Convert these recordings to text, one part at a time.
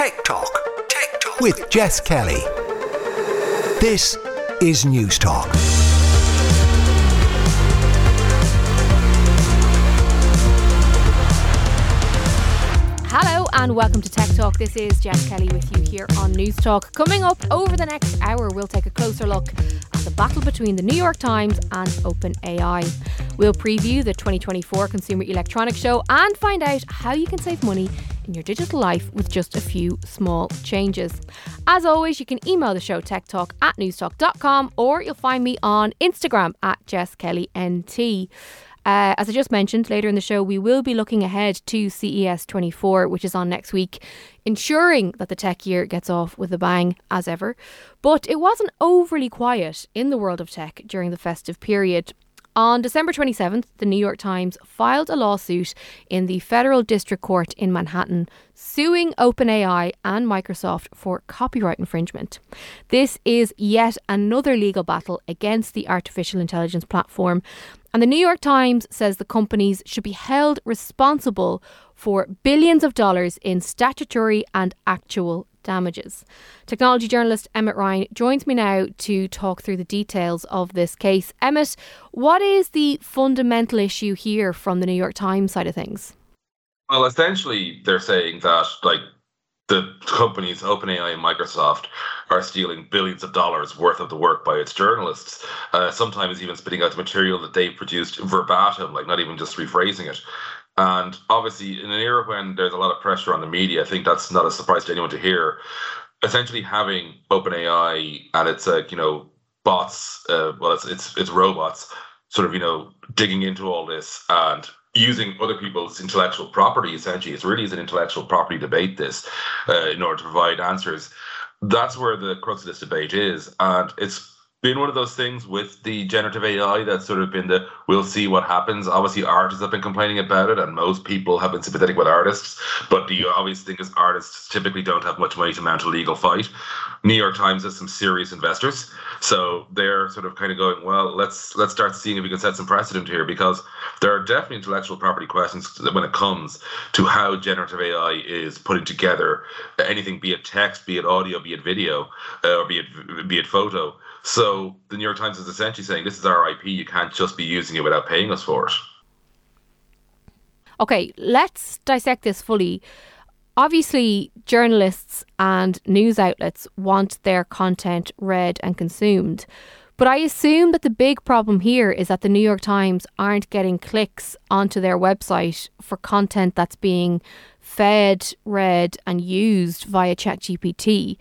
Tech Talk. Tech Talk with Jess Kelly. This is News Talk. Hello and welcome to Tech Talk. This is Jess Kelly with you here on News Talk. Coming up over the next hour, we'll take a closer look at the battle between the New York Times and OpenAI. We'll preview the 2024 Consumer Electronics Show and find out how you can save money in your digital life with just a few small changes. As always, you can email the show tech talk at newstalk.com or you'll find me on Instagram at JessKellyNT. Uh, as I just mentioned, later in the show, we will be looking ahead to CES 24, which is on next week, ensuring that the tech year gets off with a bang as ever. But it wasn't overly quiet in the world of tech during the festive period. On December 27th, the New York Times filed a lawsuit in the Federal District Court in Manhattan, suing OpenAI and Microsoft for copyright infringement. This is yet another legal battle against the artificial intelligence platform, and the New York Times says the companies should be held responsible for billions of dollars in statutory and actual damages. Technology journalist Emmet Ryan joins me now to talk through the details of this case. Emmet, what is the fundamental issue here from the New York Times side of things? Well, essentially, they're saying that like the companies OpenAI and Microsoft are stealing billions of dollars worth of the work by its journalists. Uh, sometimes even spitting out the material that they've produced verbatim, like not even just rephrasing it. And obviously, in an era when there's a lot of pressure on the media, I think that's not a surprise to anyone to hear. Essentially, having OpenAI and its uh, you know bots, uh, well, it's it's it's robots, sort of you know digging into all this and using other people's intellectual property. Essentially, it's really is an intellectual property debate. This, uh, in order to provide answers, that's where the crux of this debate is, and it's been one of those things with the generative AI that's sort of been the we'll see what happens. Obviously, artists have been complaining about it, and most people have been sympathetic with artists. But the obvious thing is, artists typically don't have much money to mount a legal fight. New York Times has some serious investors, so they're sort of kind of going, well, let's let's start seeing if we can set some precedent here, because there are definitely intellectual property questions when it comes to how generative AI is putting together anything, be it text, be it audio, be it video, uh, or be it be it photo so the New York Times is essentially saying this is our IP. You can't just be using it without paying us for it. Okay, let's dissect this fully. Obviously, journalists and news outlets want their content read and consumed. But I assume that the big problem here is that the New York Times aren't getting clicks onto their website for content that's being fed, read, and used via ChatGPT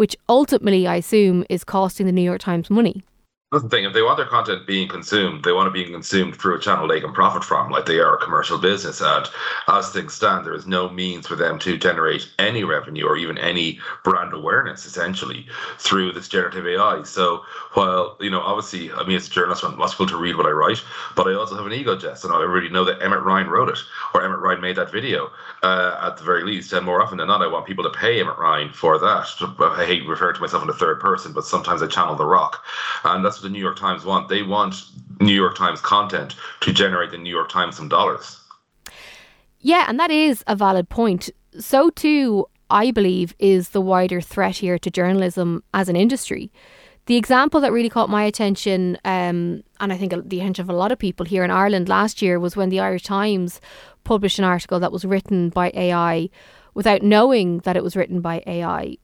which ultimately, I assume, is costing the New York Times money. That's the thing. If they want their content being consumed, they want it being consumed through a channel they can profit from, like they are a commercial business. And as things stand, there is no means for them to generate any revenue or even any brand awareness, essentially, through this generative AI. So while, you know, obviously, I mean, as a journalist, I'm possible to read what I write, but I also have an ego, Jess, and I already know that Emmet Ryan wrote it or Emmet Ryan made that video uh, at the very least. And more often than not, I want people to pay Emmet Ryan for that. I hate referring to myself in the third person, but sometimes I channel The Rock. And that's the New York Times want. They want New York Times content to generate the New York Times some dollars. Yeah, and that is a valid point. So too, I believe, is the wider threat here to journalism as an industry. The example that really caught my attention, um, and I think the attention of a lot of people here in Ireland last year, was when the Irish Times published an article that was written by AI without knowing that it was written by AI.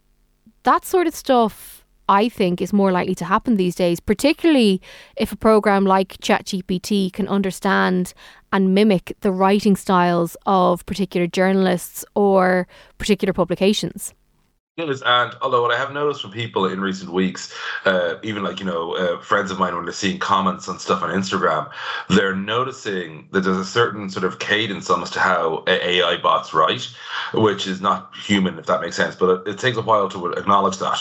That sort of stuff I think is more likely to happen these days, particularly if a program like ChatGPT can understand and mimic the writing styles of particular journalists or particular publications is, and although what I have noticed from people in recent weeks, uh, even like you know uh, friends of mine when they're seeing comments on stuff on Instagram, they're noticing that there's a certain sort of cadence almost to how AI bots write, which is not human if that makes sense. But it, it takes a while to acknowledge that,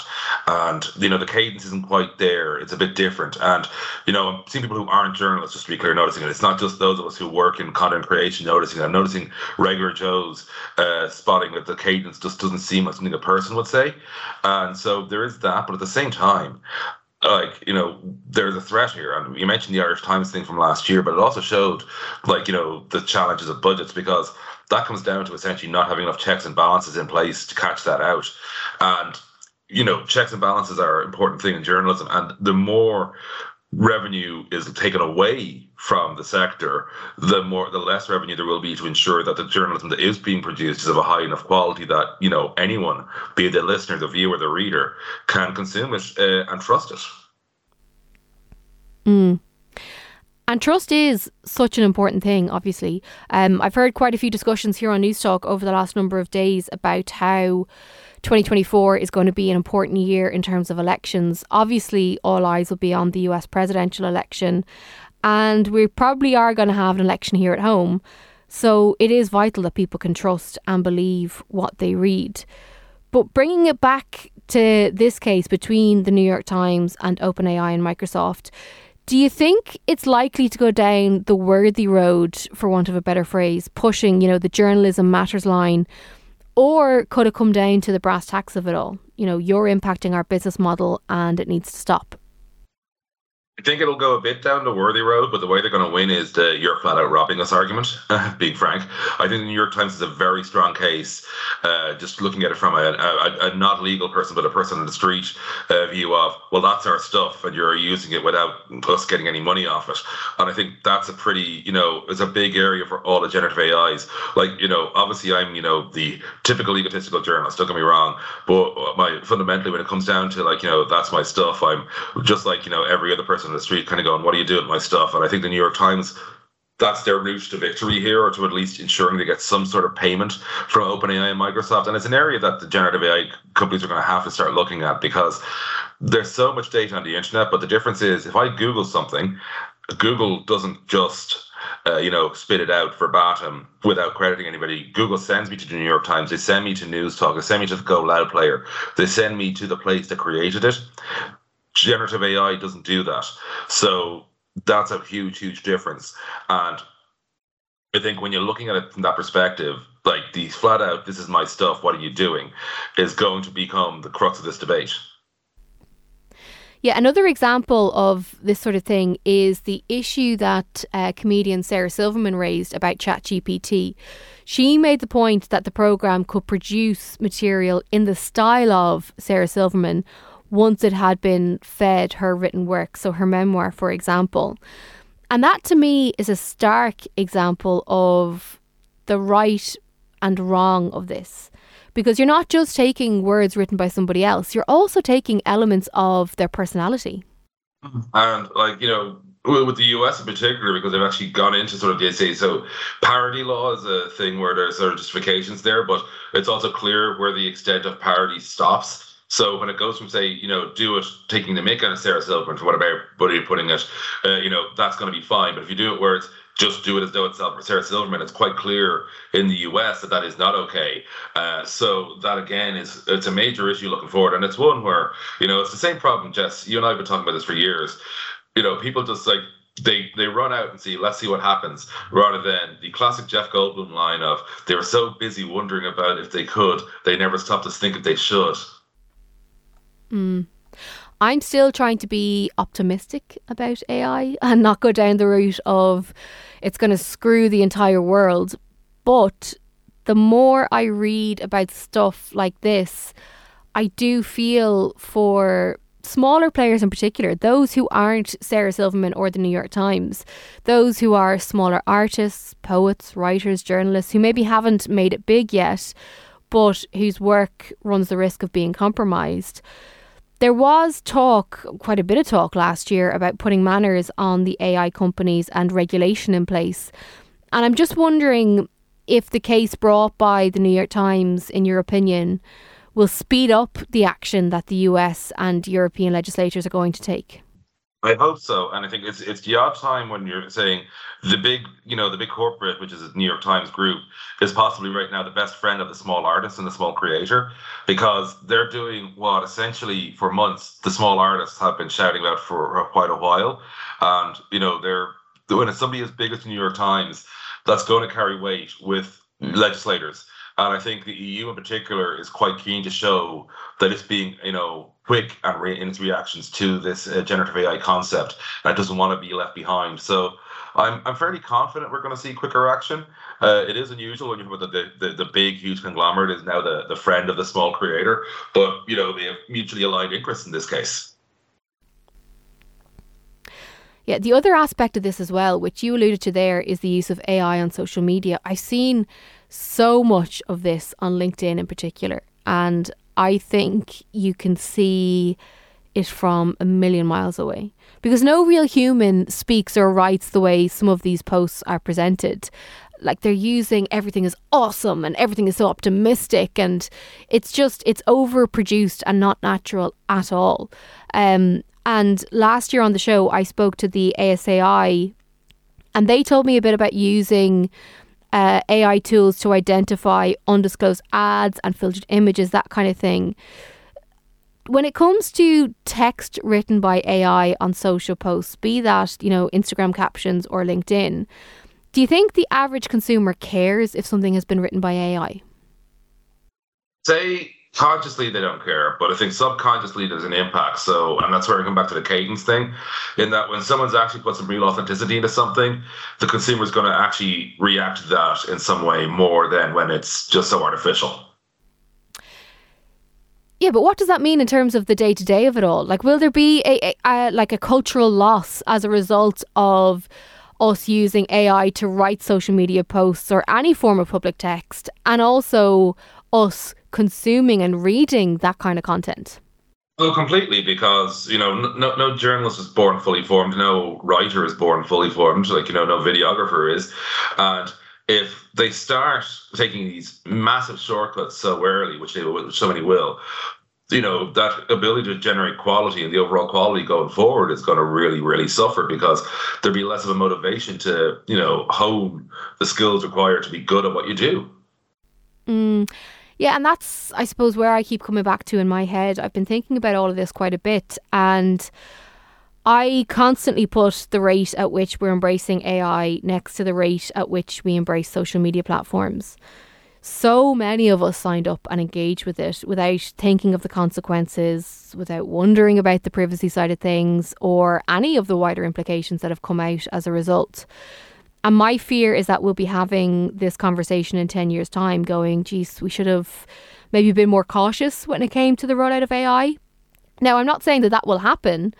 and you know the cadence isn't quite there. It's a bit different, and you know I'm seeing people who aren't journalists just to be clear noticing it. It's not just those of us who work in content creation noticing. I'm noticing regular Joes uh, spotting that the cadence just doesn't seem like something a person would say. And so there is that. But at the same time, like you know there's a threat here and you mentioned the irish times thing from last year but it also showed like you know the challenges of budgets because that comes down to essentially not having enough checks and balances in place to catch that out and you know checks and balances are an important thing in journalism and the more revenue is taken away from the sector, the more the less revenue there will be to ensure that the journalism that is being produced is of a high enough quality that you know anyone, be it the listener, the viewer, the reader, can consume it uh, and trust it. Mm. And trust is such an important thing, obviously. Um, I've heard quite a few discussions here on News Talk over the last number of days about how 2024 is going to be an important year in terms of elections. Obviously, all eyes will be on the US presidential election, and we probably are going to have an election here at home. So it is vital that people can trust and believe what they read. But bringing it back to this case between the New York Times and OpenAI and Microsoft, do you think it's likely to go down the worthy road, for want of a better phrase, pushing, you know, the journalism matters line or could it come down to the brass tacks of it all? You know, you're impacting our business model and it needs to stop. I think it'll go a bit down the worthy road, but the way they're going to win is the you're flat out robbing us argument, being frank. I think the New York Times is a very strong case, uh, just looking at it from a, a, a, not legal person, but a person on the street uh, view of, well, that's our stuff, and you're using it without us getting any money off it. And I think that's a pretty, you know, it's a big area for all the generative AIs. Like, you know, obviously I'm, you know, the typical egotistical journalist, don't get me wrong, but my fundamentally, when it comes down to, like, you know, that's my stuff, I'm just like, you know, every other person person in the street kind of going, What do you do with my stuff? And I think the New York Times that's their route to victory here, or to at least ensuring they get some sort of payment from OpenAI and Microsoft. And it's an area that the generative AI companies are going to have to start looking at because there's so much data on the internet. But the difference is, if I Google something, Google doesn't just uh, you know, spit it out verbatim without crediting anybody. Google sends me to the New York Times. They send me to Newstalk. They send me to the Go Loud player. They send me to the place that created it generative AI doesn't do that. So that's a huge, huge difference. And I think when you're looking at it from that perspective, like the flat out, this is my stuff, what are you doing, is going to become the crux of this debate. Yeah, another example of this sort of thing is the issue that uh, comedian Sarah Silverman raised about ChatGPT. She made the point that the program could produce material in the style of Sarah Silverman once it had been fed her written work, so her memoir, for example. And that to me is a stark example of the right and wrong of this. Because you're not just taking words written by somebody else, you're also taking elements of their personality. Mm-hmm. And, like, you know, with the US in particular, because they've actually gone into sort of the say so parody law is a thing where there's sort of justifications there, but it's also clear where the extent of parody stops. So when it goes from say, you know, do it taking the mick out of Sarah Silverman for whatever buddy putting it, uh, you know, that's going to be fine. But if you do it where it's just do it as though it's Sarah Silverman, it's quite clear in the US that that is not okay. Uh, so that again is it's a major issue looking forward, and it's one where you know it's the same problem. Jess, you and I have been talking about this for years. You know, people just like they they run out and see let's see what happens rather than the classic Jeff Goldblum line of they were so busy wondering about if they could they never stopped to think if they should Mm. I'm still trying to be optimistic about AI and not go down the route of it's going to screw the entire world. But the more I read about stuff like this, I do feel for smaller players in particular, those who aren't Sarah Silverman or the New York Times, those who are smaller artists, poets, writers, journalists who maybe haven't made it big yet, but whose work runs the risk of being compromised. There was talk, quite a bit of talk last year, about putting manners on the AI companies and regulation in place. And I'm just wondering if the case brought by the New York Times, in your opinion, will speed up the action that the US and European legislators are going to take. I hope so, and I think it's it's the odd time when you're saying the big, you know, the big corporate, which is the New York Times Group, is possibly right now the best friend of the small artist and the small creator, because they're doing what essentially for months the small artists have been shouting about for quite a while, and you know they're when it's somebody as big as the New York Times, that's going to carry weight with hmm. legislators And I think the EU in particular is quite keen to show that it's being, you know, quick and re- in its reactions to this uh, generative AI concept it doesn't want to be left behind. So I'm, I'm fairly confident we're going to see quicker action. Uh, it is unusual when you put the, the, the big, huge conglomerate is now the, the friend of the small creator, but you know they have mutually aligned interests in this case. Yeah, the other aspect of this as well, which you alluded to there, is the use of AI on social media. I've seen so much of this on LinkedIn in particular, and I think you can see it from a million miles away because no real human speaks or writes the way some of these posts are presented. Like they're using everything is awesome and everything is so optimistic, and it's just it's overproduced and not natural at all. Um, and last year on the show, I spoke to the ASAI, and they told me a bit about using uh, AI tools to identify undisclosed ads and filtered images, that kind of thing. When it comes to text written by AI on social posts, be that, you know, Instagram captions or LinkedIn, do you think the average consumer cares if something has been written by AI? Say consciously they don't care, but I think subconsciously there's an impact. So, and that's where I come back to the cadence thing, in that when someone's actually put some real authenticity into something, the consumer is going to actually react to that in some way more than when it's just so artificial. Yeah, but what does that mean in terms of the day to day of it all? Like, will there be a, a, a like a cultural loss as a result of us using AI to write social media posts or any form of public text, and also us consuming and reading that kind of content? Oh, completely, because you know, no, no journalist is born fully formed, no writer is born fully formed, like you know, no videographer is, and if they start taking these massive shortcuts so early, which they which so many will, you know, that ability to generate quality and the overall quality going forward is going to really, really suffer because there'll be less of a motivation to, you know, hone the skills required to be good at what you do. Mm. Yeah, and that's, I suppose, where I keep coming back to in my head. I've been thinking about all of this quite a bit, and I constantly put the rate at which we're embracing AI next to the rate at which we embrace social media platforms. So many of us signed up and engaged with it without thinking of the consequences, without wondering about the privacy side of things, or any of the wider implications that have come out as a result. And my fear is that we'll be having this conversation in 10 years' time, going, geez, we should have maybe been more cautious when it came to the rollout of AI. Now, I'm not saying that that will happen,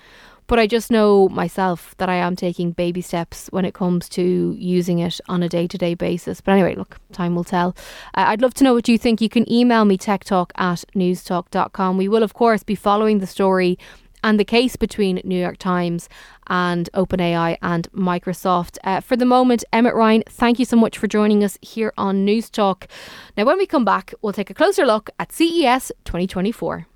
but I just know myself that I am taking baby steps when it comes to using it on a day to day basis. But anyway, look, time will tell. Uh, I'd love to know what you think. You can email me techtalk at newstalk.com. We will, of course, be following the story and the case between New York Times and OpenAI and Microsoft. Uh, for the moment, Emmet Ryan, thank you so much for joining us here on Newstalk. Now, when we come back, we'll take a closer look at CES 2024.